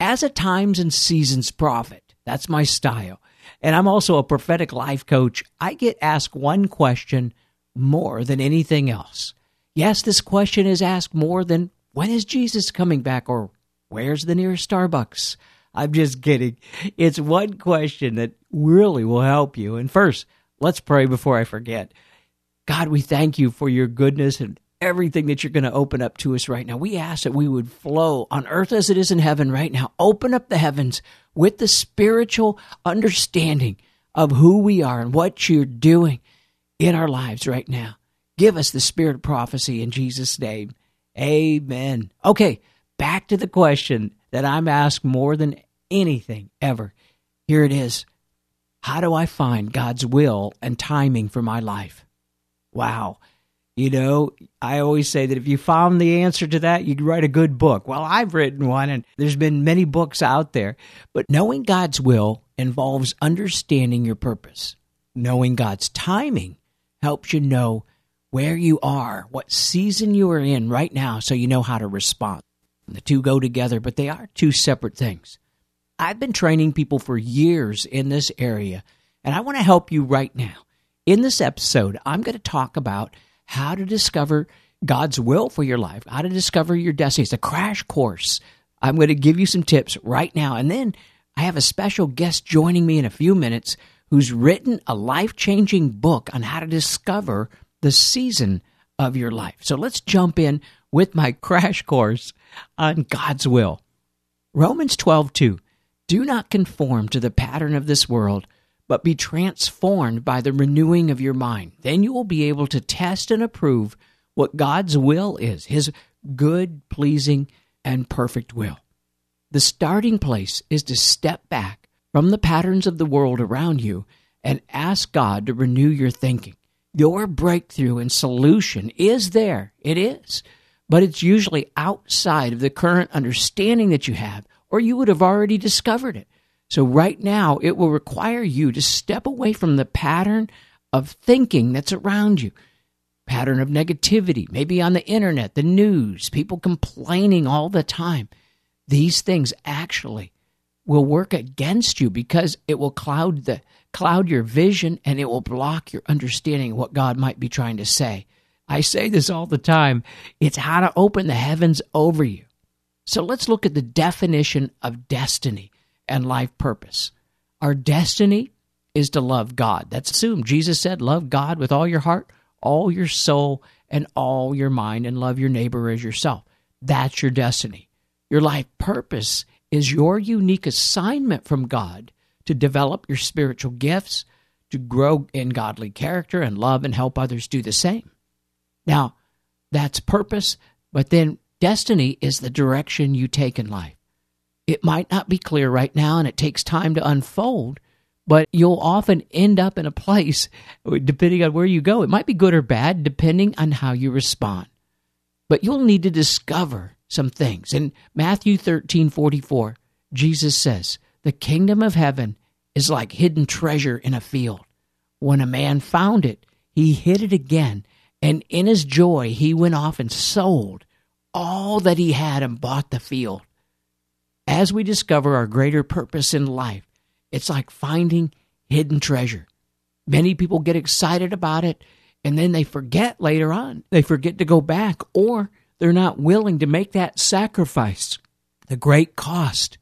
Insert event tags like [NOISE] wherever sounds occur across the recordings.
As a times and seasons prophet, that's my style, and I'm also a prophetic life coach, I get asked one question more than anything else. Yes, this question is asked more than when is Jesus coming back or where's the nearest Starbucks? I'm just kidding. It's one question that really will help you. And first, let's pray before I forget. God, we thank you for your goodness and everything that you're going to open up to us right now. We ask that we would flow on earth as it is in heaven right now. Open up the heavens with the spiritual understanding of who we are and what you're doing in our lives right now. Give us the spirit of prophecy in Jesus' name. Amen. Okay, back to the question that I'm asked more than anything ever. Here it is How do I find God's will and timing for my life? Wow. You know, I always say that if you found the answer to that, you'd write a good book. Well, I've written one, and there's been many books out there. But knowing God's will involves understanding your purpose. Knowing God's timing helps you know where you are, what season you are in right now, so you know how to respond. The two go together, but they are two separate things. I've been training people for years in this area, and I want to help you right now. In this episode, I'm going to talk about how to discover God's will for your life, how to discover your destiny. It's a crash course. I'm going to give you some tips right now. And then I have a special guest joining me in a few minutes who's written a life changing book on how to discover the season of your life. So let's jump in with my [LAUGHS] crash course on God's will. Romans 12, 2. Do not conform to the pattern of this world but be transformed by the renewing of your mind. Then you will be able to test and approve what God's will is, His good, pleasing, and perfect will. The starting place is to step back from the patterns of the world around you and ask God to renew your thinking. Your breakthrough and solution is there. It is. But it's usually outside of the current understanding that you have, or you would have already discovered it. So, right now, it will require you to step away from the pattern of thinking that's around you. Pattern of negativity, maybe on the internet, the news, people complaining all the time. These things actually will work against you because it will cloud the cloud your vision and it will block your understanding of what God might be trying to say. I say this all the time. It's how to open the heavens over you. So let's look at the definition of destiny and life purpose. Our destiny is to love God. That's assumed. Jesus said, Love God with all your heart, all your soul, and all your mind, and love your neighbor as yourself. That's your destiny. Your life purpose is your unique assignment from God to develop your spiritual gifts, to grow in godly character and love and help others do the same. Now, that's purpose, but then destiny is the direction you take in life. It might not be clear right now and it takes time to unfold, but you'll often end up in a place, depending on where you go. It might be good or bad, depending on how you respond. But you'll need to discover some things. In Matthew 13 44, Jesus says, The kingdom of heaven is like hidden treasure in a field. When a man found it, he hid it again, and in his joy, he went off and sold all that he had and bought the field as we discover our greater purpose in life, it's like finding hidden treasure. Many people get excited about it and then they forget later on. They forget to go back or they're not willing to make that sacrifice, the great cost.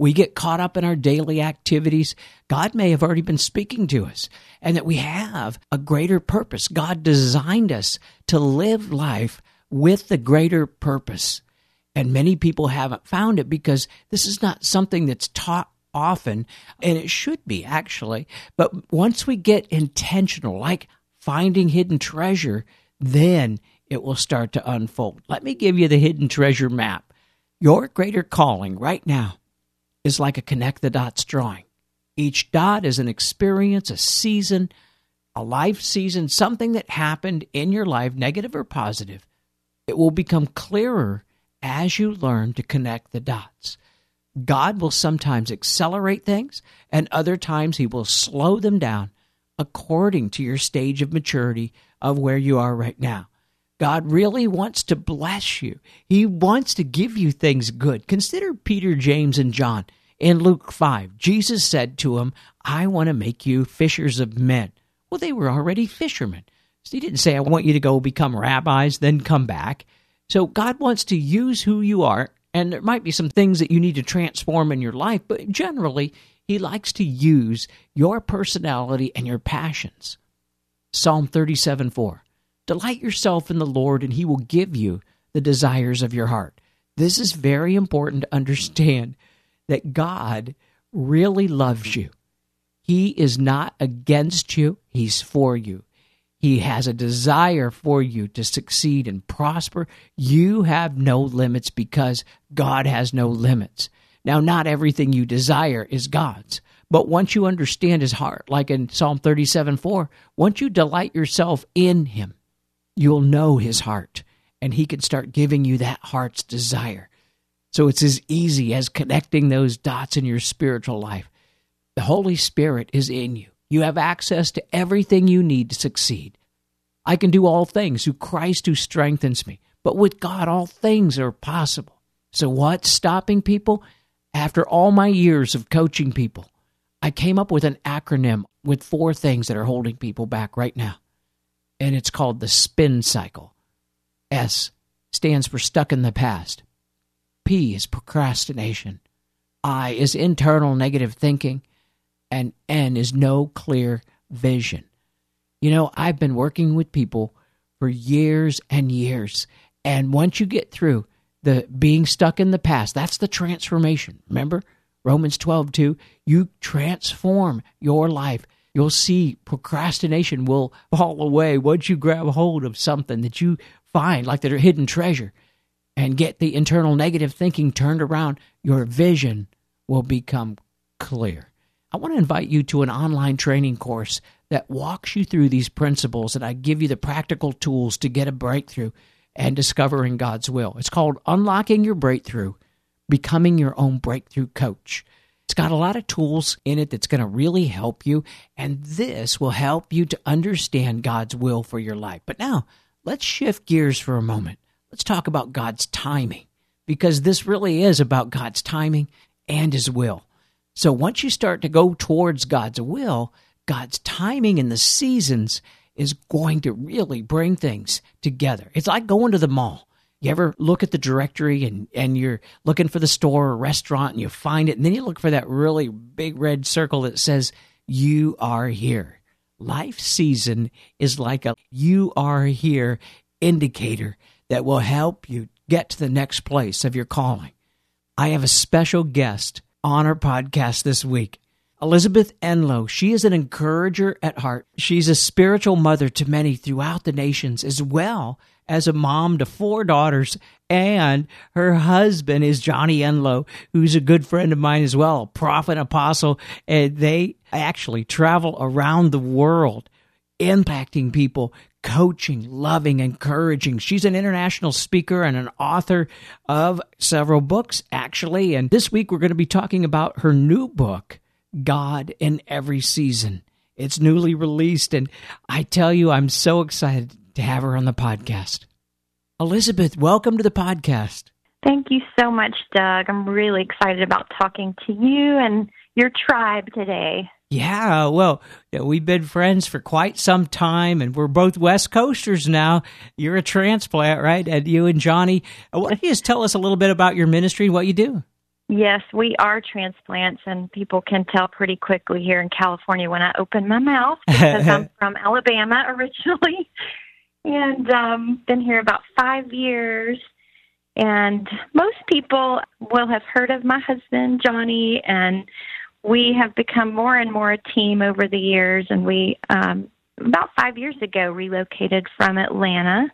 We get caught up in our daily activities. God may have already been speaking to us and that we have a greater purpose. God designed us to live life with the greater purpose. And many people haven't found it because this is not something that's taught often, and it should be actually. But once we get intentional, like finding hidden treasure, then it will start to unfold. Let me give you the hidden treasure map. Your greater calling right now is like a connect the dots drawing. Each dot is an experience, a season, a life season, something that happened in your life, negative or positive. It will become clearer as you learn to connect the dots. God will sometimes accelerate things, and other times He will slow them down according to your stage of maturity of where you are right now. God really wants to bless you. He wants to give you things good. Consider Peter, James, and John. In Luke 5, Jesus said to them, I want to make you fishers of men. Well, they were already fishermen. So he didn't say, I want you to go become rabbis, then come back. So God wants to use who you are, and there might be some things that you need to transform in your life, but generally, He likes to use your personality and your passions. Psalm 37 4. Delight yourself in the Lord, and He will give you the desires of your heart. This is very important to understand that God really loves you. He is not against you, He's for you. He has a desire for you to succeed and prosper. You have no limits because God has no limits. Now, not everything you desire is God's, but once you understand His heart, like in Psalm 37 4, once you delight yourself in Him, you'll know His heart, and He can start giving you that heart's desire. So it's as easy as connecting those dots in your spiritual life. The Holy Spirit is in you. You have access to everything you need to succeed. I can do all things through Christ who strengthens me. But with God, all things are possible. So, what's stopping people? After all my years of coaching people, I came up with an acronym with four things that are holding people back right now. And it's called the spin cycle. S stands for stuck in the past. P is procrastination. I is internal negative thinking and N is no clear vision. You know, I've been working with people for years and years. And once you get through the being stuck in the past, that's the transformation. Remember Romans 12, 2? You transform your life. You'll see procrastination will fall away once you grab hold of something that you find like that hidden treasure and get the internal negative thinking turned around. Your vision will become clear. I want to invite you to an online training course that walks you through these principles and I give you the practical tools to get a breakthrough and discovering God's will. It's called Unlocking Your Breakthrough, Becoming Your Own Breakthrough Coach. It's got a lot of tools in it that's going to really help you, and this will help you to understand God's will for your life. But now, let's shift gears for a moment. Let's talk about God's timing, because this really is about God's timing and His will. So once you start to go towards God's will, God's timing in the seasons is going to really bring things together. It's like going to the mall. You ever look at the directory and, and you're looking for the store or restaurant and you find it, and then you look for that really big red circle that says, You are here. Life season is like a you are here indicator that will help you get to the next place of your calling. I have a special guest on our podcast this week. Elizabeth Enlow, she is an encourager at heart. She's a spiritual mother to many throughout the nations, as well as a mom to four daughters. And her husband is Johnny Enlow, who's a good friend of mine as well, prophet, apostle. And they actually travel around the world impacting people, coaching, loving, encouraging. She's an international speaker and an author of several books, actually. And this week we're going to be talking about her new book, God in Every Season. It's newly released, and I tell you, I'm so excited to have her on the podcast. Elizabeth, welcome to the podcast. Thank you so much, Doug. I'm really excited about talking to you and your tribe today. Yeah, well, we've been friends for quite some time, and we're both West Coasters now. You're a transplant, right? And you and Johnny. Why don't you just tell us a little bit about your ministry and what you do? Yes, we are transplants, and people can tell pretty quickly here in California when I open my mouth because I'm [LAUGHS] from Alabama originally, and um, been here about five years. And most people will have heard of my husband Johnny, and we have become more and more a team over the years, and we um, about five years ago relocated from Atlanta,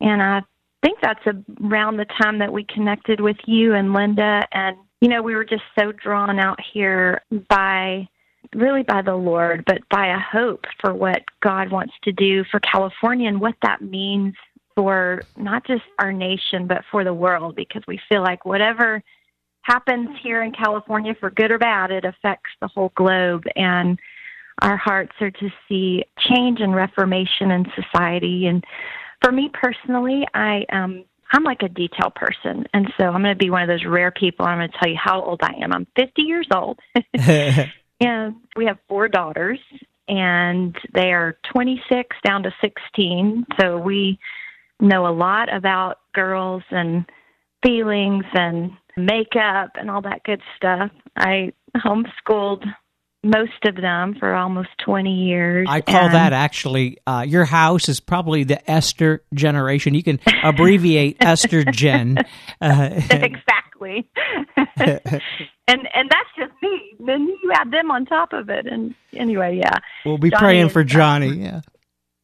and I think that's around the time that we connected with you and Linda. And, you know, we were just so drawn out here by really by the Lord, but by a hope for what God wants to do for California and what that means for not just our nation, but for the world, because we feel like whatever happens here in California, for good or bad, it affects the whole globe. And our hearts are to see change and reformation in society. And for me personally, I um I'm like a detail person, and so I'm going to be one of those rare people. I'm going to tell you how old I am. I'm 50 years old, [LAUGHS] [LAUGHS] and we have four daughters, and they are 26 down to 16. So we know a lot about girls and feelings and makeup and all that good stuff. I homeschooled most of them for almost 20 years. I call that actually, uh, your house is probably the Esther generation. You can abbreviate [LAUGHS] Esther Gen. [LAUGHS] Uh, [LAUGHS] exactly. and and that's just me. Then you add them on top of it. And anyway, yeah. We'll be Johnny praying for Johnny. Yeah.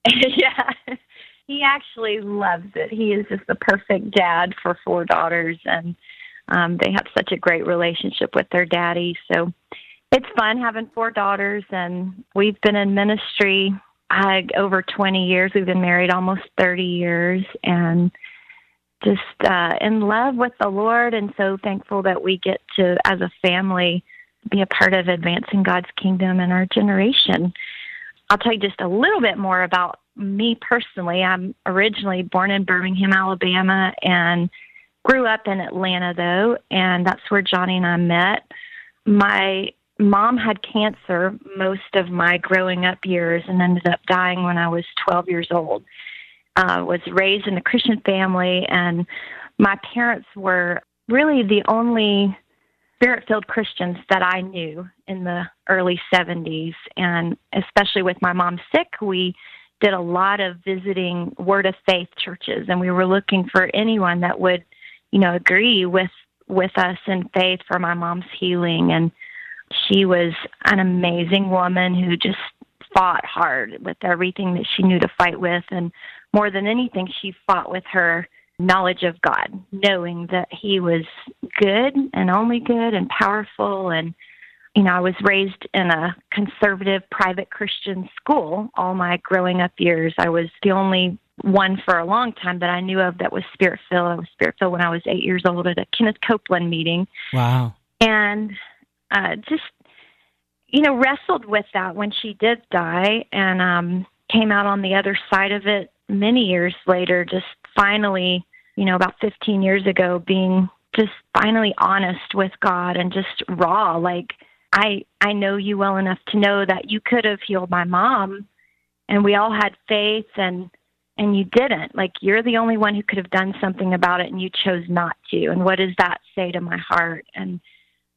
yeah. He actually loves it. He is just the perfect dad for four daughters and um they have such a great relationship with their daddy. So it's fun having four daughters, and we've been in ministry uh, over 20 years. We've been married almost 30 years, and just uh, in love with the Lord, and so thankful that we get to, as a family, be a part of advancing God's kingdom in our generation. I'll tell you just a little bit more about me personally. I'm originally born in Birmingham, Alabama, and grew up in Atlanta, though, and that's where Johnny and I met. My mom had cancer most of my growing up years and ended up dying when I was 12 years old. Uh, was raised in a Christian family, and my parents were really the only spirit filled Christians that I knew in the early 70s. And especially with my mom sick, we did a lot of visiting Word of Faith churches, and we were looking for anyone that would, you know, agree with with us in faith for my mom's healing and she was an amazing woman who just fought hard with everything that she knew to fight with. And more than anything, she fought with her knowledge of God, knowing that He was good and only good and powerful. And, you know, I was raised in a conservative private Christian school all my growing up years. I was the only one for a long time that I knew of that was spirit filled. I was spirit filled when I was eight years old at a Kenneth Copeland meeting. Wow. And uh, just you know wrestled with that when she did die and um came out on the other side of it many years later just finally you know about 15 years ago being just finally honest with God and just raw like I I know you well enough to know that you could have healed my mom and we all had faith and and you didn't like you're the only one who could have done something about it and you chose not to and what does that say to my heart and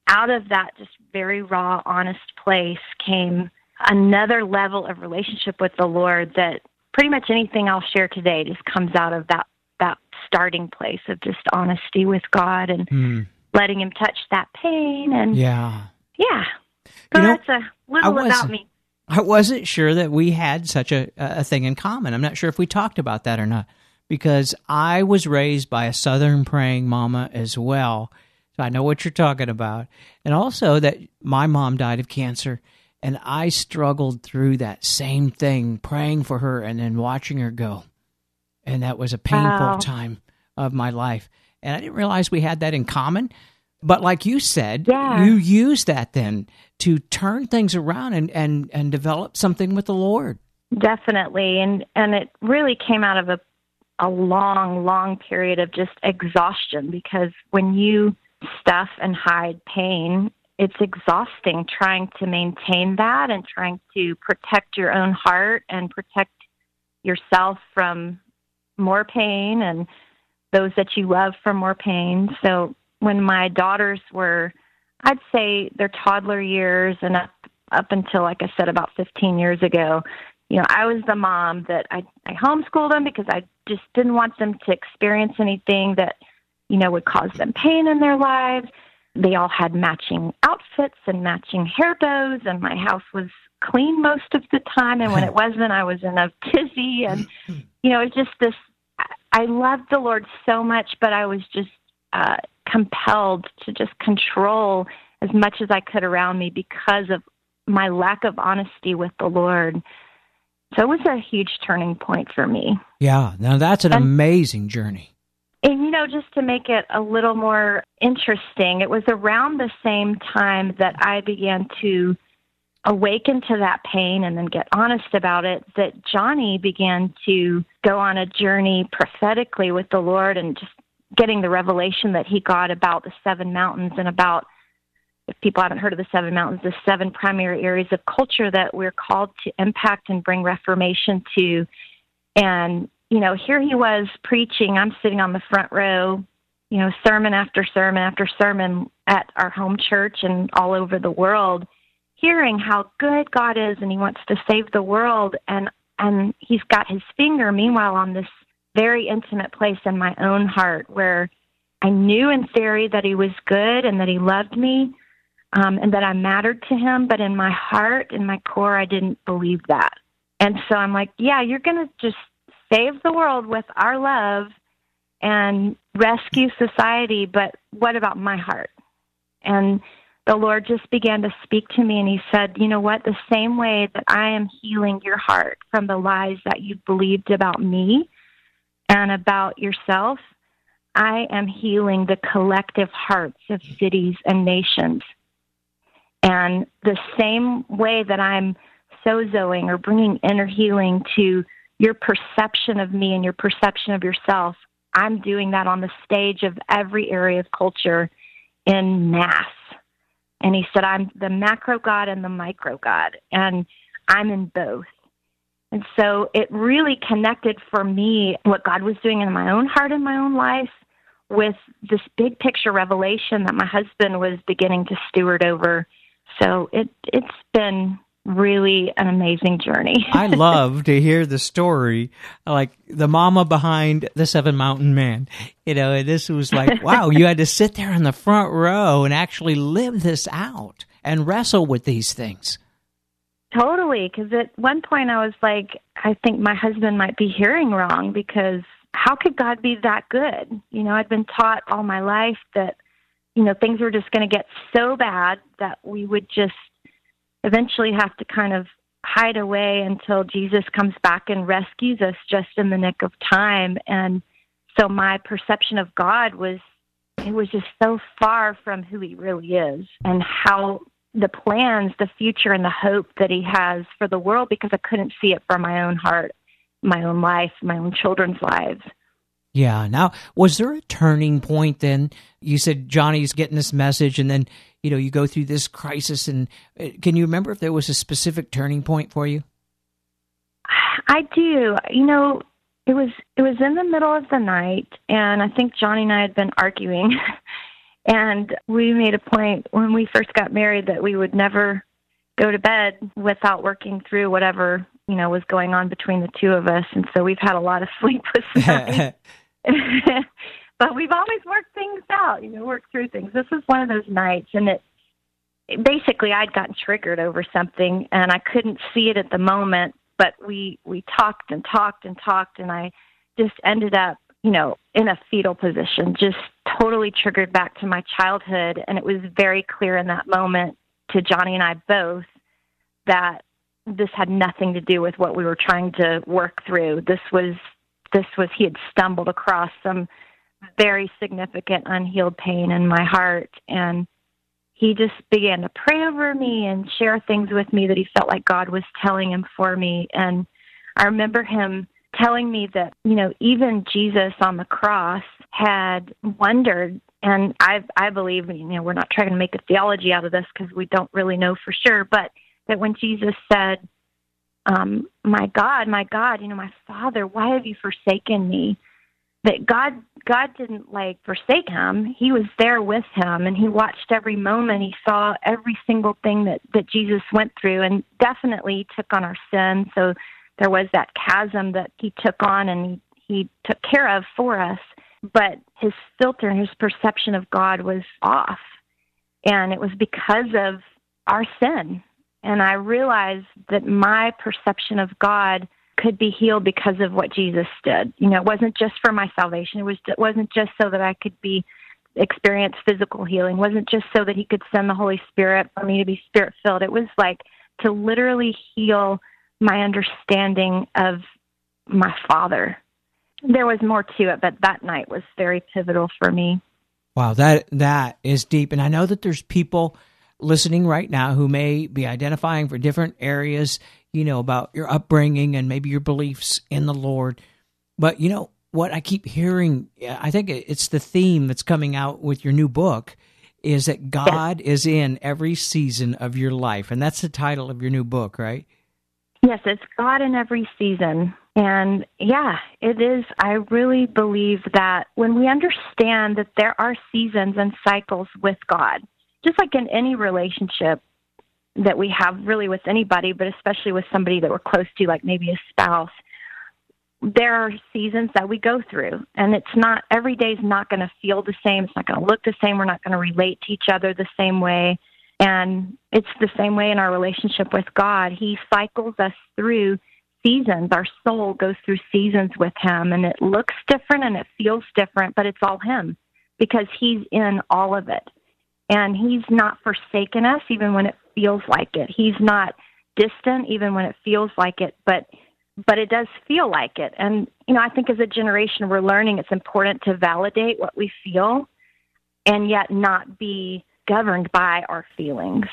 out of that just very raw, honest place came another level of relationship with the Lord that pretty much anything I'll share today just comes out of that that starting place of just honesty with God and mm. letting him touch that pain and yeah. Yeah. So you know, that's a little about me. I wasn't sure that we had such a a thing in common. I'm not sure if we talked about that or not because I was raised by a southern praying mama as well so I know what you're talking about. And also that my mom died of cancer and I struggled through that same thing, praying for her and then watching her go. And that was a painful wow. time of my life. And I didn't realize we had that in common. But like you said, yeah. you use that then to turn things around and, and, and develop something with the Lord. Definitely. And and it really came out of a a long, long period of just exhaustion because when you stuff and hide pain, it's exhausting trying to maintain that and trying to protect your own heart and protect yourself from more pain and those that you love from more pain. So when my daughters were I'd say their toddler years and up up until like I said about 15 years ago, you know, I was the mom that I I homeschooled them because I just didn't want them to experience anything that you know, would cause them pain in their lives. They all had matching outfits and matching hair bows, and my house was clean most of the time. And when it [LAUGHS] wasn't, I was in a tizzy. And, you know, it's just this. I I loved the Lord so much, but I was just uh, compelled to just control as much as I could around me because of my lack of honesty with the Lord. So it was a huge turning point for me. Yeah, now that's an and, amazing journey. And you know, just to make it a little more interesting, it was around the same time that I began to awaken to that pain and then get honest about it that Johnny began to go on a journey prophetically with the Lord and just getting the revelation that he got about the seven mountains and about if people haven't heard of the seven mountains, the seven primary areas of culture that we're called to impact and bring reformation to. And, you know, here he was preaching. I'm sitting on the front row, you know, sermon after sermon after sermon at our home church and all over the world, hearing how good God is and he wants to save the world. And, and he's got his finger, meanwhile, on this very intimate place in my own heart where I knew in theory that he was good and that he loved me um, and that I mattered to him, but in my heart, in my core, I didn't believe that. And so I'm like, yeah, you're going to just save the world with our love and rescue society, but what about my heart? And the Lord just began to speak to me and He said, You know what? The same way that I am healing your heart from the lies that you believed about me and about yourself, I am healing the collective hearts of cities and nations. And the same way that I'm sozoing or bringing inner healing to your perception of me and your perception of yourself, I'm doing that on the stage of every area of culture in mass. And he said, I'm the macro God and the micro God, and I'm in both. And so it really connected for me what God was doing in my own heart and my own life with this big picture revelation that my husband was beginning to steward over. So it it's been really an amazing journey. I [LAUGHS] love to hear the story, like the mama behind the Seven Mountain Man. You know, this was like, [LAUGHS] wow, you had to sit there in the front row and actually live this out and wrestle with these things. Totally, because at one point I was like, I think my husband might be hearing wrong because how could God be that good? You know, I'd been taught all my life that, you know, things were just going to get so bad that we would just eventually have to kind of hide away until Jesus comes back and rescues us just in the nick of time. And so my perception of God was, it was just so far from who he really is and how the plans, the future, and the hope that He has for the world because I couldn't see it for my own heart, my own life, my own children's lives. Yeah. Now, was there a turning point then? You said Johnny's getting this message, and then you know you go through this crisis. And uh, can you remember if there was a specific turning point for you? I do. You know, it was it was in the middle of the night, and I think Johnny and I had been arguing. [LAUGHS] And we made a point when we first got married that we would never go to bed without working through whatever, you know, was going on between the two of us. And so we've had a lot of [LAUGHS] sleepless nights. [LAUGHS] [LAUGHS] but we've always worked things out, you know, worked through things. This was one of those nights and it, basically I'd gotten triggered over something and I couldn't see it at the moment, but we we talked and talked and talked and I just ended up you know, in a fetal position, just totally triggered back to my childhood. And it was very clear in that moment to Johnny and I both that this had nothing to do with what we were trying to work through. This was, this was, he had stumbled across some very significant unhealed pain in my heart. And he just began to pray over me and share things with me that he felt like God was telling him for me. And I remember him telling me that, you know, even Jesus on the cross had wondered and I I believe, you know, we're not trying to make a theology out of this because we don't really know for sure, but that when Jesus said, um, "My God, my God, you know, my Father, why have you forsaken me?" That God God didn't like forsake him. He was there with him, and he watched every moment. He saw every single thing that that Jesus went through, and definitely took on our sin. So there was that chasm that he took on and he, took care of for us. But his filter, and his perception of God was off. And it was because of our sin. And I realized that my perception of God could be healed because of what Jesus did. You know, it wasn't just for my salvation. It was it wasn't just so that I could be experience physical healing. It wasn't just so that he could send the Holy Spirit for me to be spirit filled. It was like to literally heal my understanding of my father. There was more to it, but that night was very pivotal for me. Wow, that that is deep and I know that there's people listening right now who may be identifying for different areas, you know, about your upbringing and maybe your beliefs in the Lord. But, you know, what I keep hearing, I think it's the theme that's coming out with your new book is that God is in every season of your life. And that's the title of your new book, right? Yes, it's God in every season. And yeah, it is. I really believe that when we understand that there are seasons and cycles with God, just like in any relationship that we have really with anybody, but especially with somebody that we're close to, like maybe a spouse, there are seasons that we go through and it's not every day is not going to feel the same it's not going to look the same we're not going to relate to each other the same way and it's the same way in our relationship with god he cycles us through seasons our soul goes through seasons with him and it looks different and it feels different but it's all him because he's in all of it and he's not forsaken us even when it feels like it. He's not distant even when it feels like it, but but it does feel like it. And you know, I think as a generation we're learning it's important to validate what we feel and yet not be governed by our feelings.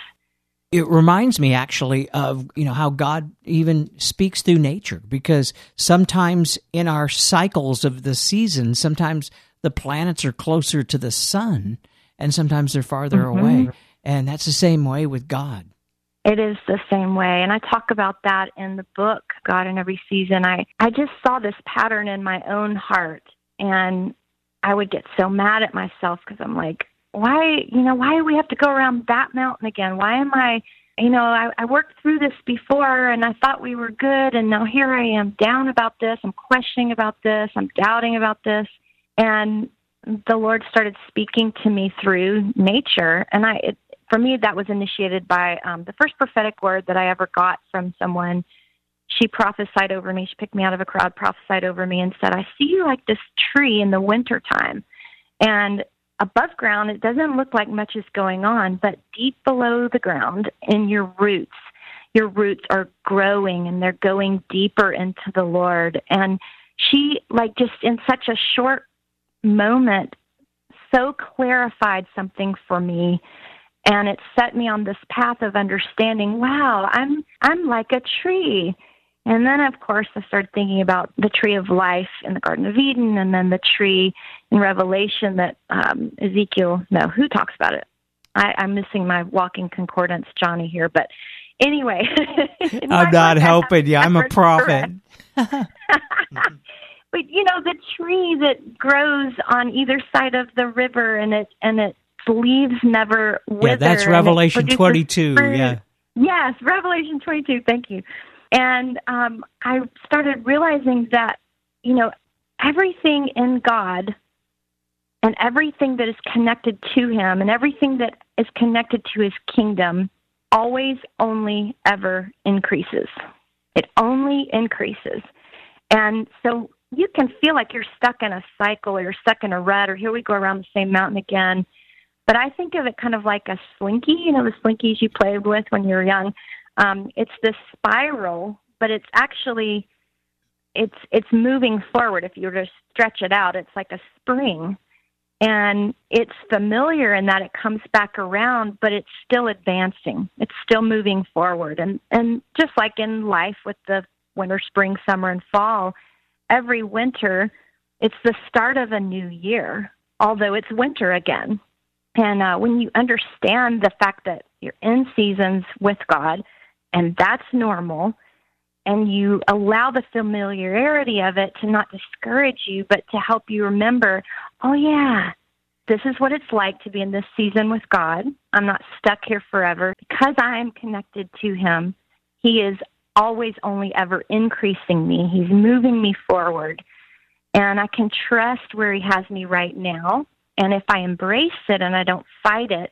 It reminds me actually of, you know, how God even speaks through nature because sometimes in our cycles of the seasons, sometimes the planets are closer to the sun and sometimes they're farther mm-hmm. away. And that's the same way with God. It is the same way. And I talk about that in the book, God in Every Season. I, I just saw this pattern in my own heart. And I would get so mad at myself because I'm like, why, you know, why do we have to go around that mountain again? Why am I, you know, I, I worked through this before and I thought we were good. And now here I am down about this. I'm questioning about this. I'm doubting about this. And the Lord started speaking to me through nature, and I, it, for me, that was initiated by um, the first prophetic word that I ever got from someone. She prophesied over me. She picked me out of a crowd, prophesied over me, and said, "I see you like this tree in the wintertime, and above ground, it doesn't look like much is going on, but deep below the ground, in your roots." Your roots are growing and they're going deeper into the Lord. And she, like, just in such a short moment so clarified something for me and it set me on this path of understanding wow i'm i'm like a tree and then of course i started thinking about the tree of life in the garden of eden and then the tree in revelation that um ezekiel no who talks about it i i'm missing my walking concordance johnny here but anyway i'm not helping you i'm a prophet [LAUGHS] [LAUGHS] but you know the tree that grows on either side of the river and it and its leaves never wither. Yeah, that's Revelation twenty two. Yeah. Yes, Revelation twenty two. Thank you. And um, I started realizing that you know everything in God and everything that is connected to Him and everything that is connected to His kingdom always, only, ever increases. It only increases. And so you can feel like you're stuck in a cycle or you're stuck in a rut or here we go around the same mountain again. But I think of it kind of like a slinky, you know, the slinkies you played with when you were young. Um, it's this spiral, but it's actually it's it's moving forward. If you were to stretch it out, it's like a spring. And it's familiar in that it comes back around, but it's still advancing. It's still moving forward. And and just like in life with the winter, spring, summer, and fall, every winter, it's the start of a new year, although it's winter again. And uh, when you understand the fact that you're in seasons with God, and that's normal, and you allow the familiarity of it to not discourage you, but to help you remember, oh, yeah, this is what it's like to be in this season with God. I'm not stuck here forever. Because I am connected to Him, He is always only ever increasing me. He's moving me forward. And I can trust where He has me right now. And if I embrace it and I don't fight it,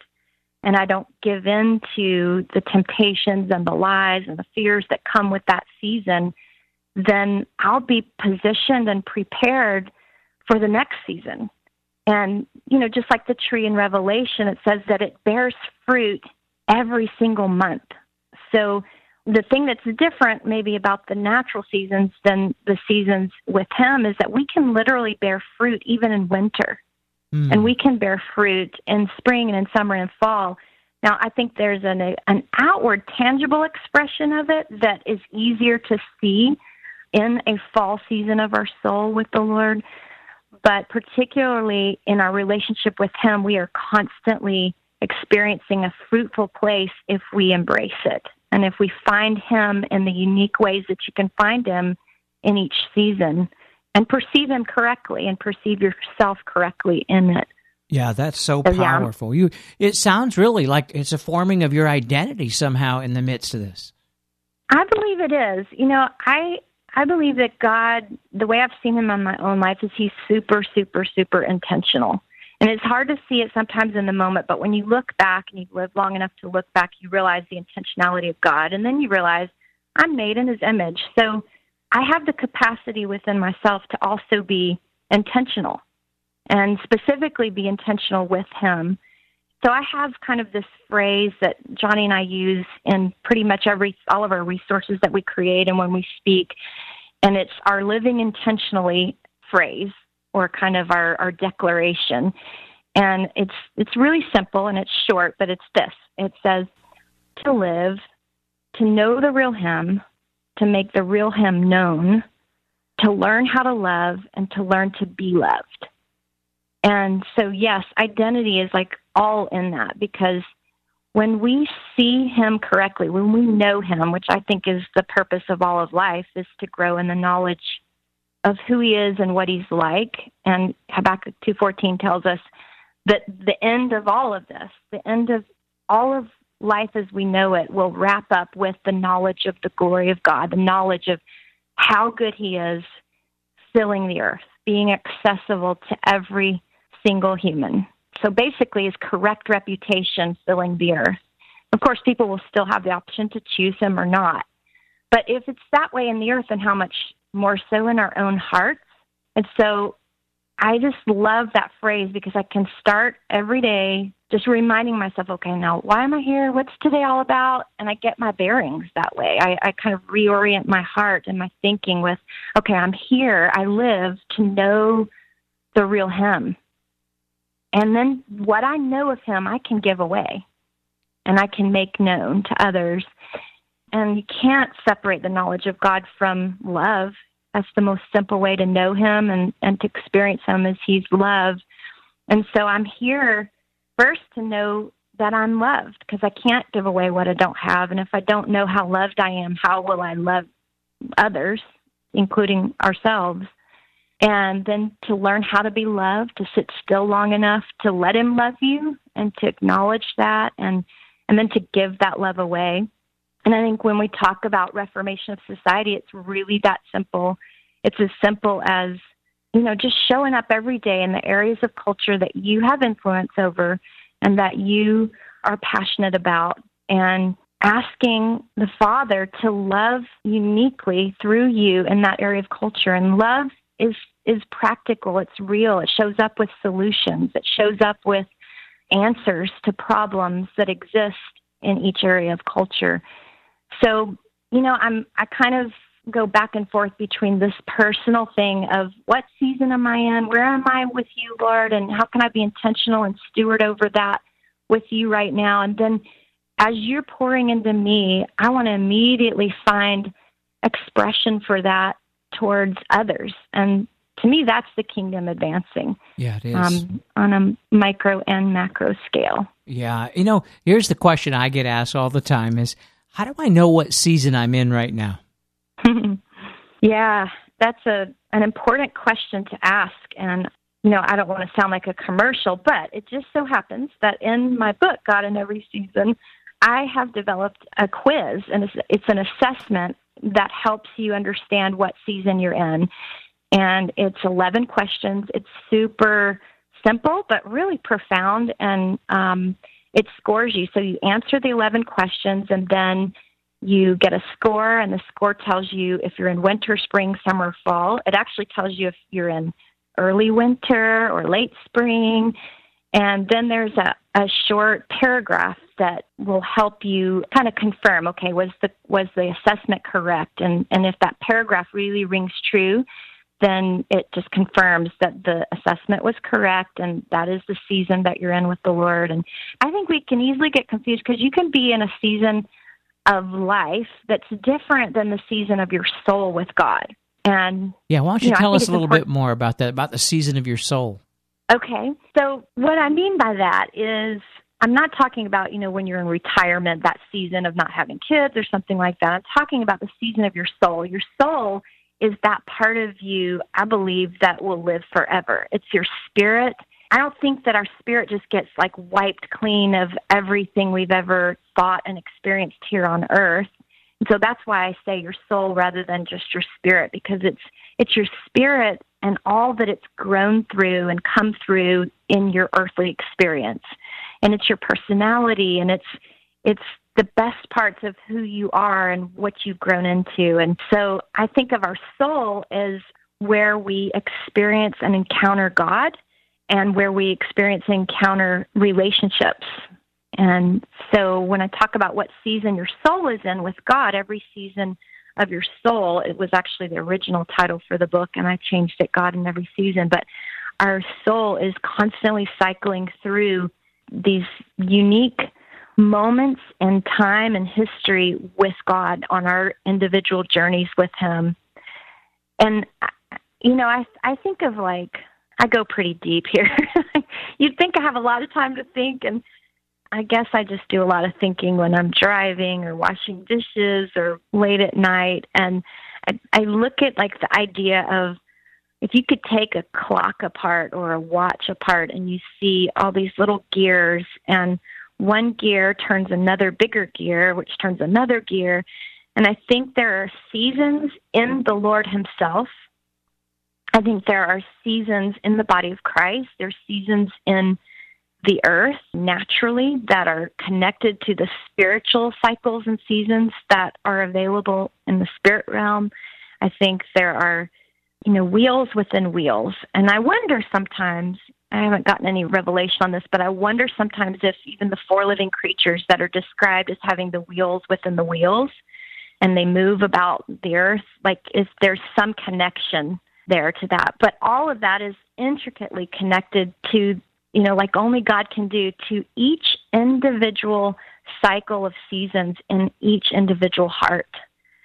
and I don't give in to the temptations and the lies and the fears that come with that season, then I'll be positioned and prepared for the next season. And, you know, just like the tree in Revelation, it says that it bears fruit every single month. So the thing that's different maybe about the natural seasons than the seasons with him is that we can literally bear fruit even in winter. Mm. And we can bear fruit in spring and in summer and fall. Now, I think there's an, an outward, tangible expression of it that is easier to see in a fall season of our soul with the Lord. But particularly in our relationship with Him, we are constantly experiencing a fruitful place if we embrace it. And if we find Him in the unique ways that you can find Him in each season and perceive them correctly and perceive yourself correctly in it. Yeah, that's so powerful. You it sounds really like it's a forming of your identity somehow in the midst of this. I believe it is. You know, I I believe that God, the way I've seen him in my own life is he's super super super intentional. And it's hard to see it sometimes in the moment, but when you look back and you've lived long enough to look back, you realize the intentionality of God and then you realize I'm made in his image. So I have the capacity within myself to also be intentional and specifically be intentional with him. So I have kind of this phrase that Johnny and I use in pretty much every all of our resources that we create and when we speak, and it's our living intentionally phrase or kind of our, our declaration. And it's it's really simple and it's short, but it's this. It says to live, to know the real him, to make the real him known, to learn how to love and to learn to be loved. And so, yes, identity is like all in that because when we see him correctly, when we know him, which I think is the purpose of all of life, is to grow in the knowledge of who he is and what he's like. And Habakkuk 2.14 tells us that the end of all of this, the end of all of life as we know it, will wrap up with the knowledge of the glory of God, the knowledge of how good he is filling the earth, being accessible to every single human. So basically, his correct reputation filling the earth. Of course, people will still have the option to choose him or not. But if it's that way in the earth, then how much more so in our own hearts? And so I just love that phrase because I can start every day just reminding myself, okay, now why am I here? What's today all about? And I get my bearings that way. I, I kind of reorient my heart and my thinking with, okay, I'm here. I live to know the real Him. And then what I know of him, I can give away and I can make known to others. And you can't separate the knowledge of God from love. That's the most simple way to know him and, and to experience him is he's love. And so I'm here first to know that I'm loved because I can't give away what I don't have. And if I don't know how loved I am, how will I love others, including ourselves? and then to learn how to be loved, to sit still long enough to let him love you and to acknowledge that and and then to give that love away. And I think when we talk about reformation of society, it's really that simple. It's as simple as, you know, just showing up every day in the areas of culture that you have influence over and that you are passionate about and asking the Father to love uniquely through you in that area of culture. And love is is practical, it's real, it shows up with solutions, it shows up with answers to problems that exist in each area of culture. So, you know, I'm I kind of go back and forth between this personal thing of what season am I in? Where am I with you, Lord? And how can I be intentional and steward over that with you right now? And then as you're pouring into me, I want to immediately find expression for that towards others. And to me, that's the kingdom advancing. Yeah, it is. Um, on a micro and macro scale. Yeah. You know, here's the question I get asked all the time is how do I know what season I'm in right now? [LAUGHS] yeah, that's a an important question to ask. And, you know, I don't want to sound like a commercial, but it just so happens that in my book, God in Every Season, I have developed a quiz, and it's, an assessment that helps you understand what season you're in and it's 11 questions. It's super simple, but really profound, and um, it scores you. So you answer the 11 questions, and then you get a score, and the score tells you if you're in winter, spring, summer, fall. It actually tells you if you're in early winter or late spring. And then there's a, a short paragraph that will help you kind of confirm, okay, was the was the assessment correct? And and if that paragraph really rings true, then it just confirms that the assessment was correct and that is the season that you're in with the Lord. And I think we can easily get confused because you can be in a season of life that's different than the season of your soul with God. And yeah, why don't you, you know, tell us a little important. bit more about that, about the season of your soul? Okay. So what I mean by that is I'm not talking about, you know, when you're in retirement, that season of not having kids or something like that. I'm talking about the season of your soul. Your soul is that part of you, I believe, that will live forever. It's your spirit. I don't think that our spirit just gets like wiped clean of everything we've ever thought and experienced here on earth. And so that's why I say your soul rather than just your spirit because it's it's your spirit and all that it's grown through and come through in your earthly experience. And it's your personality and it's it's the best parts of who you are and what you've grown into. And so I think of our soul as where we experience and encounter God and where we experience and encounter relationships. And so when I talk about what season your soul is in with God, every season of your soul, it was actually the original title for the book, and I changed it God in every season. But our soul is constantly cycling through these unique moments in time and history with God on our individual journeys with Him. And you know, I I think of like I go pretty deep here. [LAUGHS] You'd think I have a lot of time to think, and I guess I just do a lot of thinking when I'm driving or washing dishes or late at night. And I, I look at like the idea of if you could take a clock apart or a watch apart and you see all these little gears and one gear turns another bigger gear, which turns another gear. And I think there are seasons in the Lord Himself. I think there are seasons in the body of Christ. There are seasons in the earth naturally that are connected to the spiritual cycles and seasons that are available in the spirit realm. I think there are, you know, wheels within wheels. And I wonder sometimes I haven't gotten any revelation on this, but I wonder sometimes if even the four living creatures that are described as having the wheels within the wheels and they move about the earth, like is there's some connection there to that. But all of that is intricately connected to, you know, like only God can do to each individual cycle of seasons in each individual heart.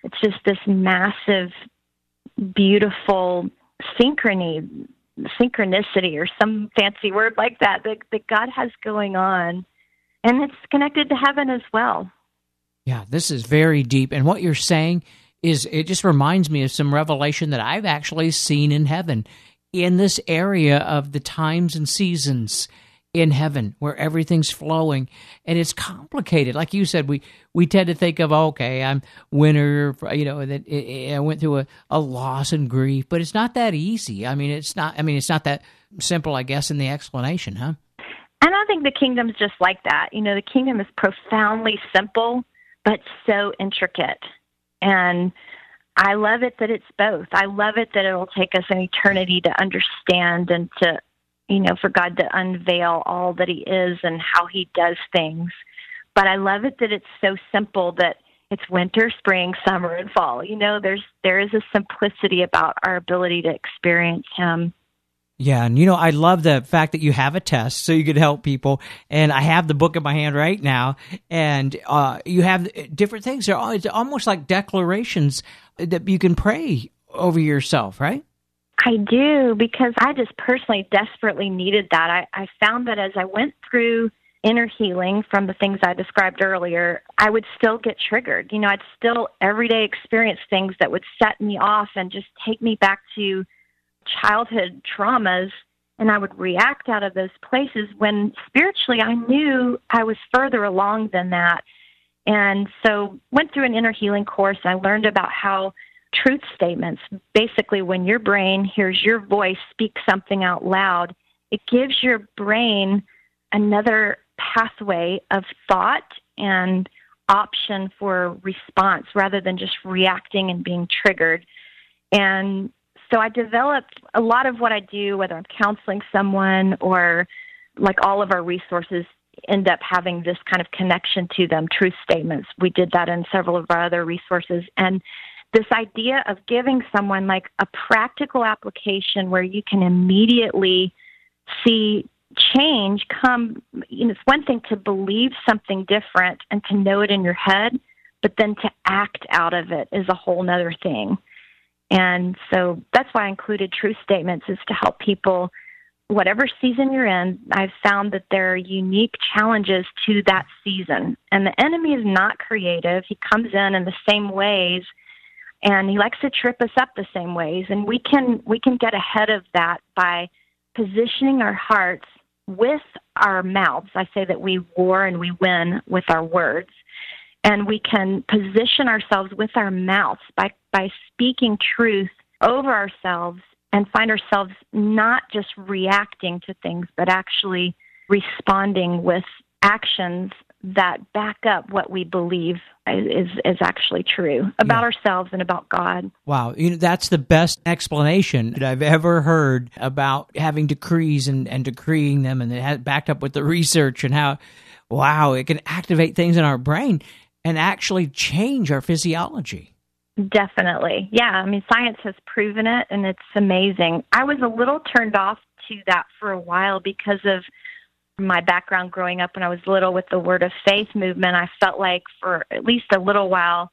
It's just this massive, beautiful synchrony synchronicity or some fancy word like that, that that God has going on, and it's connected to heaven as well. Yeah, this is very deep, and what you're saying is it just reminds me of some revelation that I've actually seen in heaven. In this area of the times and seasons in heaven where everything's flowing and it's complicated. Like you said we we tend to think of okay i'm winner you know that eh, eh, i went through a, a loss and grief but it's not that easy. I mean it's not i mean it's not that simple i guess in the explanation huh? And i think the kingdom's just like that. You know the kingdom is profoundly simple but so intricate. And I love it that it's both. I love it that it'll take us an eternity to understand and to you know, for God to unveil all that He is and how He does things. But I love it that it's so simple that it's winter, spring, summer, and fall. You know, there's there is a simplicity about our ability to experience Him. Yeah, and you know, I love the fact that you have a test so you could help people. And I have the book in my hand right now, and uh, you have different things. They're it's almost like declarations that you can pray over yourself, right? I do because I just personally desperately needed that. I, I found that as I went through inner healing from the things I described earlier, I would still get triggered. You know, I'd still every day experience things that would set me off and just take me back to childhood traumas. And I would react out of those places when spiritually I knew I was further along than that. And so went through an inner healing course. I learned about how truth statements. Basically, when your brain hears your voice speak something out loud, it gives your brain another pathway of thought and option for response rather than just reacting and being triggered. And so I developed a lot of what I do, whether I'm counseling someone or like all of our resources end up having this kind of connection to them, truth statements. We did that in several of our other resources. And this idea of giving someone like a practical application where you can immediately see change come you know it's one thing to believe something different and to know it in your head but then to act out of it is a whole nother thing. And so that's why i included truth statements is to help people whatever season you're in i've found that there are unique challenges to that season. And the enemy is not creative. He comes in in the same ways and he likes to trip us up the same ways and we can we can get ahead of that by positioning our hearts with our mouths. I say that we war and we win with our words. And we can position ourselves with our mouths by, by speaking truth over ourselves and find ourselves not just reacting to things, but actually responding with actions that back up what we believe is is actually true about yeah. ourselves and about God. Wow, you know that's the best explanation that I've ever heard about having decrees and, and decreeing them, and it has backed up with the [LAUGHS] research and how, wow, it can activate things in our brain and actually change our physiology. Definitely, yeah. I mean, science has proven it, and it's amazing. I was a little turned off to that for a while because of my background growing up when I was little with the Word of Faith movement, I felt like for at least a little while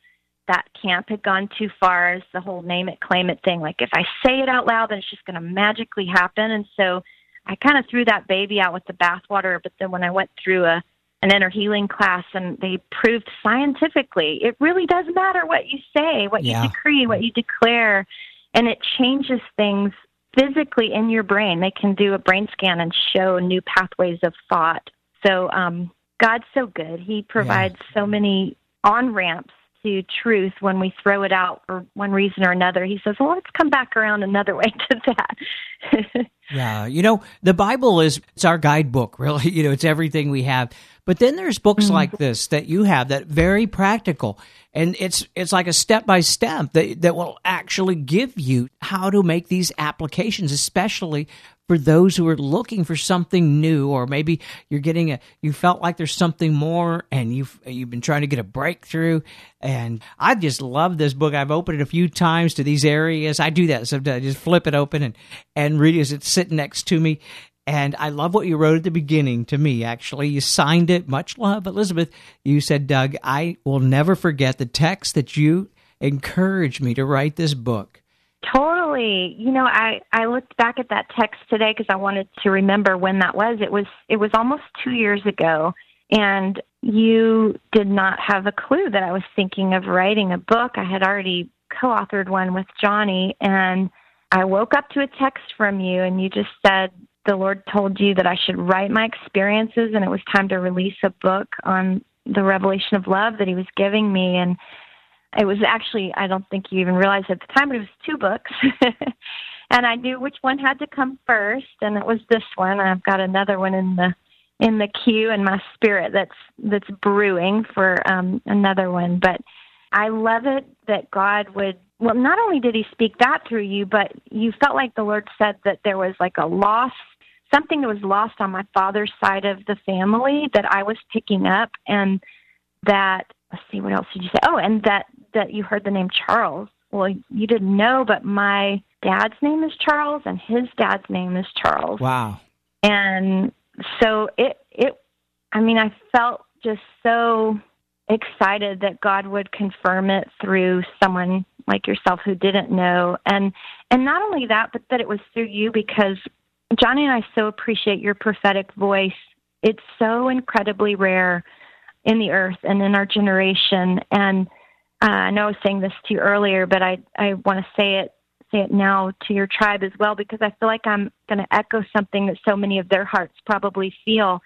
that camp had gone too far as the whole name it, claim it thing. Like if I say it out loud, then it's just going to magically happen. And so I kind of threw that baby out with the bathwater. But then when I went through a an inner healing class and they proved scientifically it really does matter what you say, what yeah. you decree, what you declare, and it changes things physically in your brain. They can do a brain scan and show new pathways of thought. So um, God's so good. He provides yeah. so many on ramps to truth when we throw it out for one reason or another. He says, well, let's come back around another [LAUGHS] way to that. yeah. You know, the Bible is, it's our guidebook, really. [LAUGHS] You know, it's everything we have. But then there's books mm-hmm. like this that you have that very practical and it's it's like a step by step that that will actually give you how to make these applications especially for those who are looking for something new or maybe you're getting a you felt like there's something more and you've you've been trying to get a breakthrough and I just love this book. I've opened it a few times to these areas. I do that sometimes. I just flip it open and and read it as it's sitting next to me and I love what you wrote at the beginning to me, actually. You signed it, much love, Elizabeth. You said, Doug, I will never forget the text that you encouraged me to write this book. Totally. You know, I I looked back at that text today because I wanted to remember when that was. It was it was almost 2 years ago and you did not have a clue that I was thinking of writing a book. I had already co-authored one with Johnny and I woke up to a text from you and you just said the Lord told you that I should write my experiences and it was time to release a book on the revelation of love that He was giving me. And it was actually, I don't think you even realized at the time, but it was two books. [LAUGHS] and I knew which one had to come first, and it was this one. I've got another one in the in the queue in my spirit that's that's brewing for um another one but i love it that god would well not only did he speak that through you but you felt like the lord said that there was like a lost something that was lost on my father's side of the family that I was picking up, and that let's see, what else did you say? Oh, and that that you heard the name Charles. Well, you didn't know, but my dad's name is Charles, and his dad's name is Charles. Wow. And so it it, I mean, I felt just so excited that God would confirm it through someone like yourself who didn't know and and not only that but that it was through you because Johnny and I so appreciate your prophetic voice. It's so incredibly rare in the earth and in our generation. And uh, I know I was saying this to you earlier, but I I want to say it say it now to your tribe as well because I feel like I'm going to echo something that so many of their hearts probably feel.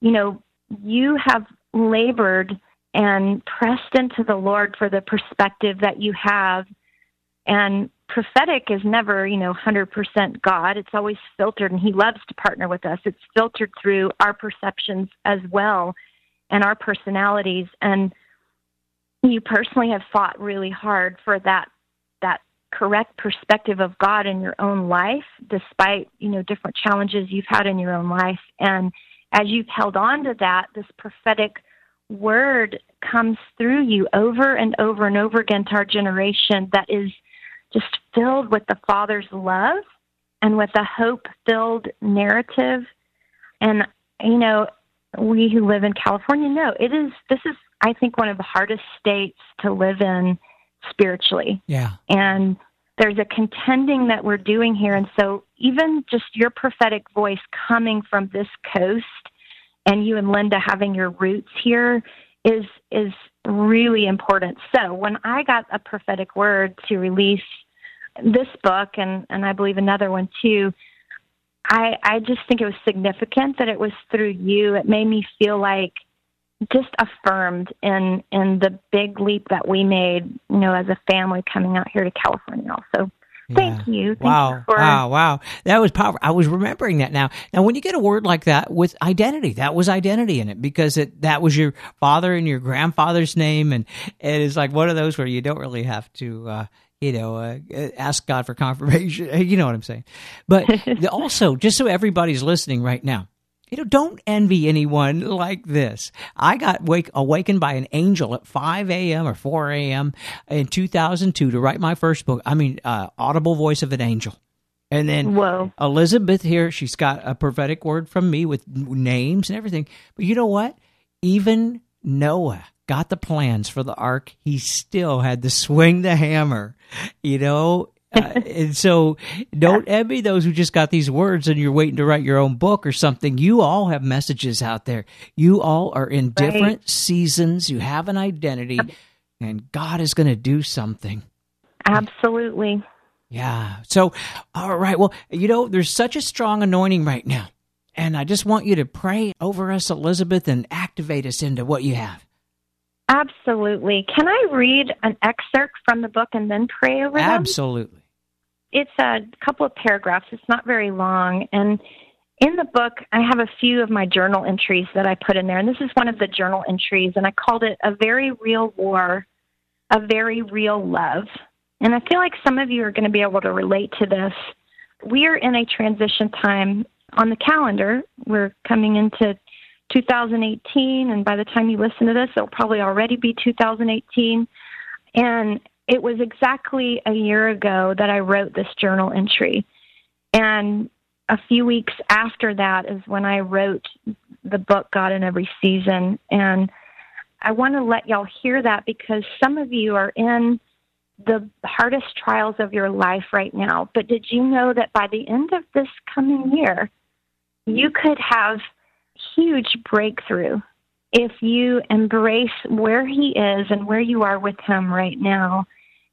You know, you have labored and pressed into the Lord for the perspective that you have and prophetic is never, you know, 100% God. It's always filtered, and He loves to partner with us. It's filtered through our perceptions as well and our personalities. And you personally have fought really hard for that that correct perspective of God in your own life, despite you know different challenges you've had in your own life. And as you've held on to that, this prophetic word comes through you over and over and over again to our generation that is just filled with the Father's love and with a hope filled narrative. And, you know, we who live in California know it is, this is, I think, one of the hardest states to live in spiritually. Yeah. And there's a contending that we're doing here. And so, even just your prophetic voice coming from this coast and you and Linda having your roots here is is really important. So when I got a prophetic word to release this book and and I believe another one too, I I just think it was significant that it was through you. It made me feel like just affirmed in in the big leap that we made, you know, as a family coming out here to California also. Thank you. Thank wow. You for- wow. Wow. That was powerful. I was remembering that now. Now, when you get a word like that with identity, that was identity in it because it, that was your father and your grandfather's name. And it is like one of those where you don't really have to, uh, you know, uh, ask God for confirmation. [LAUGHS] You know what I'm saying? But [LAUGHS] also, just so everybody's listening right now, you know, don't envy anyone like this. I got wake, awakened by an angel at 5 a.m. or 4 a.m. in 2002 to write my first book. I mean, uh, audible voice of an angel. And then Whoa. Elizabeth here, she's got a prophetic word from me with names and everything. But you know what? Even Noah got the plans for the ark. He still had to swing the hammer. You know, uh, and so don't envy those who just got these words and you're waiting to write your own book or something. You all have messages out there. You all are in different right. seasons. You have an identity, and God is going to do something. Absolutely. Yeah. So, all right. Well, you know, there's such a strong anointing right now. And I just want you to pray over us, Elizabeth, and activate us into what you have. Absolutely. Can I read an excerpt from the book and then pray over them? Absolutely it's a couple of paragraphs. It's not very long. And in the book, I have a few of my journal entries that I put in there. And this is one of the journal entries. And I called it A Very Real War, A Very Real Love. And I feel like some of you are going to be able to relate to this. We are in a transition time on the calendar. We're coming into 2018. And by the time you listen to this, it'll probably already be 2018. And it was exactly a year ago that I wrote this journal entry. And a few weeks after that is when I wrote the book God in Every Season. And I want to let y'all hear that because some of you are in the hardest trials of your life right now. But did you know that by the end of this coming year, you could have huge breakthrough if you embrace where he is and where you are with him right now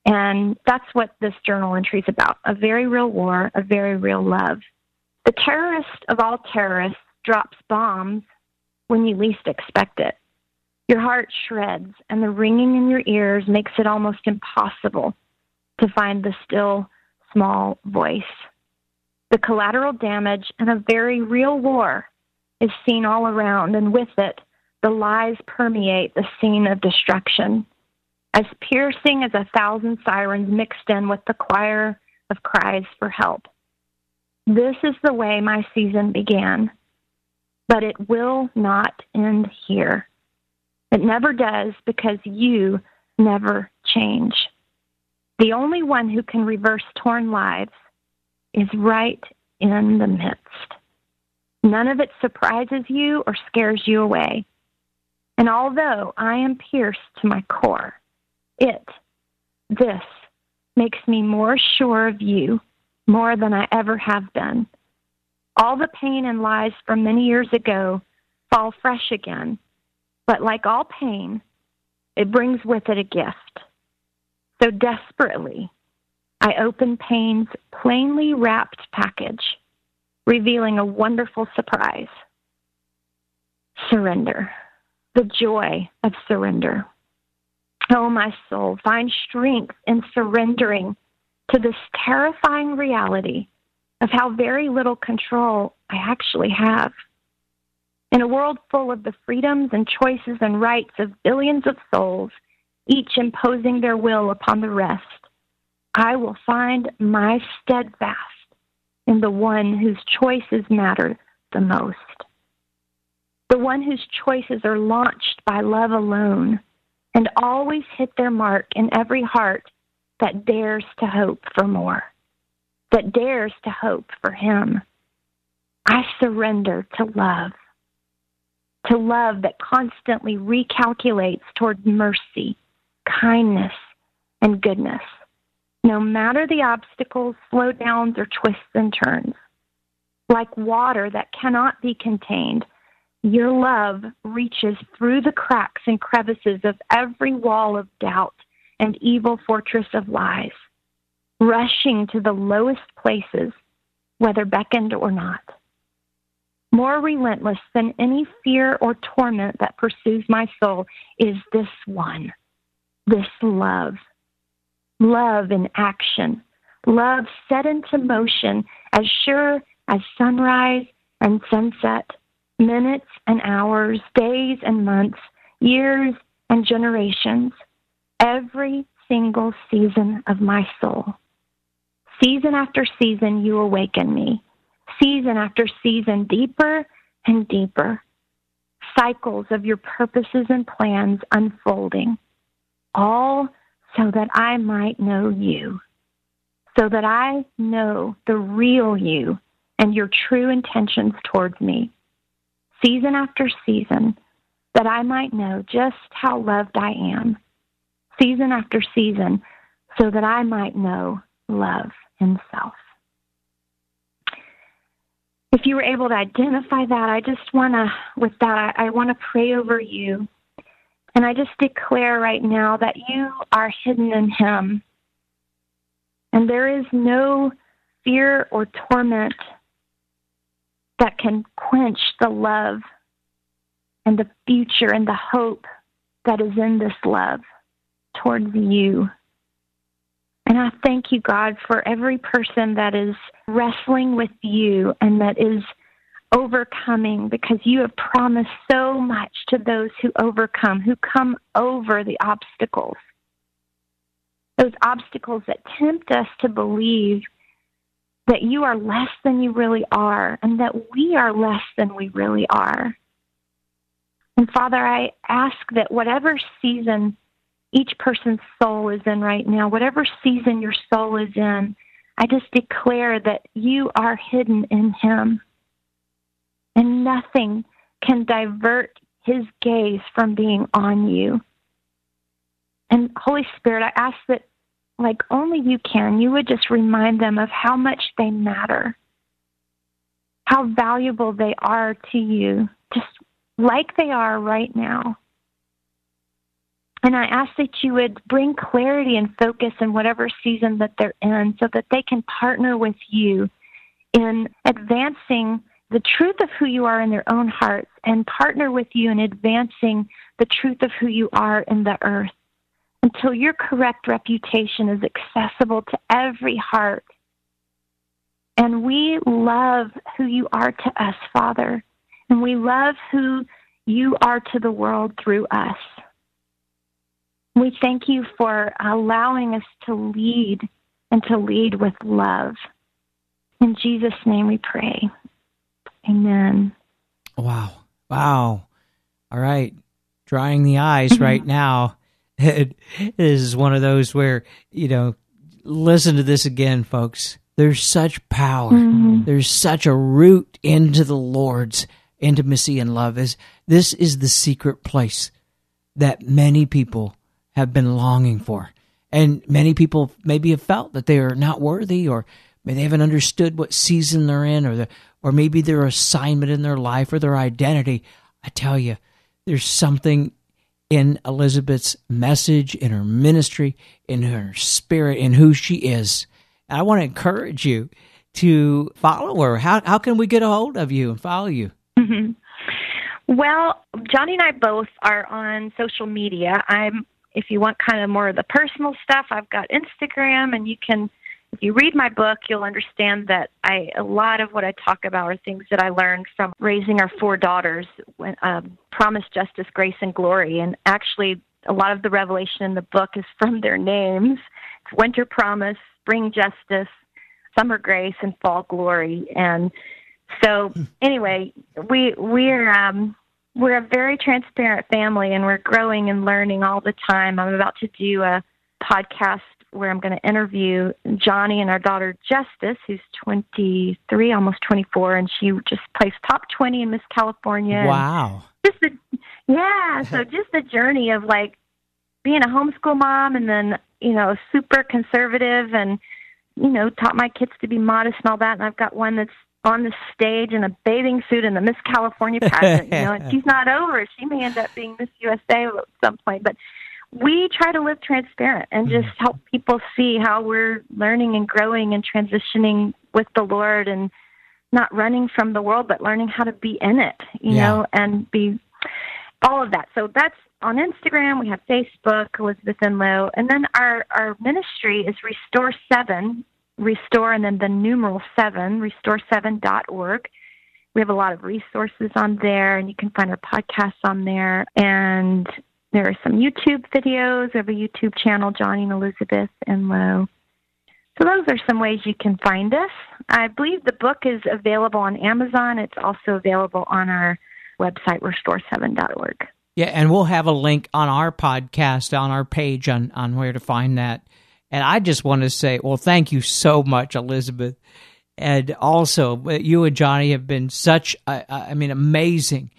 and that's what this journal entry is about a very real war, a very real love. The terrorist of all terrorists drops bombs when you least expect it. Your heart shreds, and the ringing in your ears makes it almost impossible to find the still, small voice. The collateral damage in a very real war is seen all around, and with it, the lies permeate the scene of destruction as piercing as a thousand sirens mixed in with the choir of cries for help. This is the way my season began, but it will not end here. It never does because you never change. The only one who can reverse torn lives is right in the midst. None of it surprises you or scares you away. And although I am pierced to my core, it, this, makes me more sure of you more than I ever have been. All the pain and lies from many years ago fall fresh again, but like all pain, it brings with it a gift. So desperately, I open pain's plainly wrapped package, revealing a wonderful surprise surrender, the joy of surrender. Oh, my soul, find strength in surrendering to this terrifying reality of how very little control I actually have. In a world full of the freedoms and choices and rights of billions of souls, each imposing their will upon the rest, I will find my steadfast in the one whose choices matter the most. The one whose choices are launched by love alone and always hit their mark in every heart that dares to hope for more, that dares to hope for Him. I surrender to love, to love that constantly recalculates toward mercy, kindness, and goodness, no matter the obstacles, slowdowns, or twists and turns. Like water that cannot be contained, your love reaches through the cracks and crevices of every wall of doubt and evil fortress of lies, rushing to the lowest places, whether beckoned or not. More relentless than any fear or torment that pursues my soul is this one, this love. Love in action, love set into motion as sure as sunrise and sunset, minutes and hours, days and months, years and generations every single season of my soul. Season after season, you awaken me. Season after season, deeper and deeper. Cycles of your purposes and plans unfolding, all so that I might know you, so that I know the real you and your true intentions towards me. Season after season, that I might know just how loved I am season after season so that I might know love himself. If you were able to identify that, I just want to, with that, I, I want to pray over you. And I just declare right now that you are hidden in him. And there is no fear or torment that can quench the love and the future and the hope that is in this love towards you. And I thank you, God, for every person that is wrestling with you and that is overcoming because you have promised so much to those who overcome, who come over the obstacles. Those obstacles that tempt us to believe that you are less than you really are and that we are less than we really are. And Father, I ask that whatever season each person's soul is in right now, whatever season your soul is in, I just declare that you are hidden in Him. And nothing can divert His gaze from being on you. And Holy Spirit, I ask that, like only you can, you would just remind them of how much they matter, how valuable they are to you, just like they are right now. And I ask that you would bring clarity and focus in whatever season that they're in so that they can partner with you in advancing the truth of who you are in their own hearts and partner with you in advancing the truth of who you are in the earth until your correct reputation is accessible to every heart. And we love who you are to us, Father, and we love who you are to the world through us. We thank you for allowing us to lead and to lead with love. In Jesus' name we pray. Amen. Wow. Wow. All right. Drying the eyes mm-hmm. right now. It [LAUGHS] is one of those where, you know, listen to this again, folks. There's such power. Mm-hmm. There's such a root into the Lord's intimacy and love. Is this is the secret place that many people have been longing for. And many people maybe have felt that they are not worthy or they haven't understood what season they're in or the, or maybe their assignment in their life or their identity. I tell you, there's something in Elizabeth's message, in her ministry, in her spirit, in who she is. I want to encourage you to follow her. How how can we get a hold of you and follow you? Mm-hmm. Well, Johnny and I both are on social media. I'm if you want kind of more of the personal stuff, I've got Instagram, and you can. If you read my book, you'll understand that I a lot of what I talk about are things that I learned from raising our four daughters, when, um, Promise, Justice, Grace, and Glory. And actually, a lot of the revelation in the book is from their names. Winter Promise, Spring Justice, Summer Grace, and Fall Glory. And so, anyway, we we're um, we're a very transparent family, and we're growing and learning all the time. I'm about to do a podcast where I'm going to interview Johnny and our daughter Justice, who's 23, almost 24, and she just placed top 20 in Miss California. Wow. Just the, yeah, so [LAUGHS] just the journey of like being a homeschool mom and then, you know, super conservative and, you know, taught my kids to be modest and all that. And I've got one that's on the stage in a bathing suit in the Miss California [LAUGHS] pageant, you know, and she's not over. She may end up being Miss USA at some point, but we try to live transparent and just mm-hmm. help people see how we're learning and growing and transitioning with the Lord and not running from the world, but learning how to be in it, you yeah. know, and be all of that. So that's on Instagram. We have Facebook, Elizabeth and Enlow, and then our our ministry is Restore Seven, Restore, and then the numeral seven, restore7.org. We have a lot of resources on there, and you can find our podcasts on there. And there are some YouTube videos. Have a YouTube channel, Johnny and Elizabeth Enlow. So those are some ways you can find us. I believe the book is available on Amazon. It's also available on our website, restore7.org. Yeah, and we'll have a link on our podcast on our page on, on where to find that. And I just want to say, well, thank you so much, Elizabeth. And also, you and Johnny have been such, I mean, amazing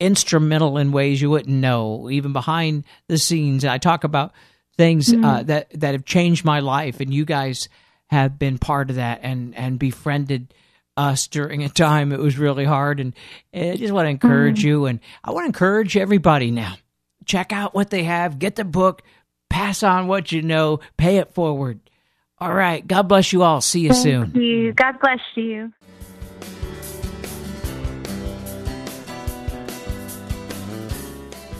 instrumental in ways you wouldn't know, even behind the scenes. I talk about things uh, mm-hmm. uh, that that have changed my life, and you guys have been part of that and and befriended us during a time it was really hard. And, and I just want to encourage mm-hmm. you, and I want to encourage everybody now. Check out what they have, get the book, pass on what you know, pay it forward. All right. God bless you all. See you Thank soon. You. God bless you.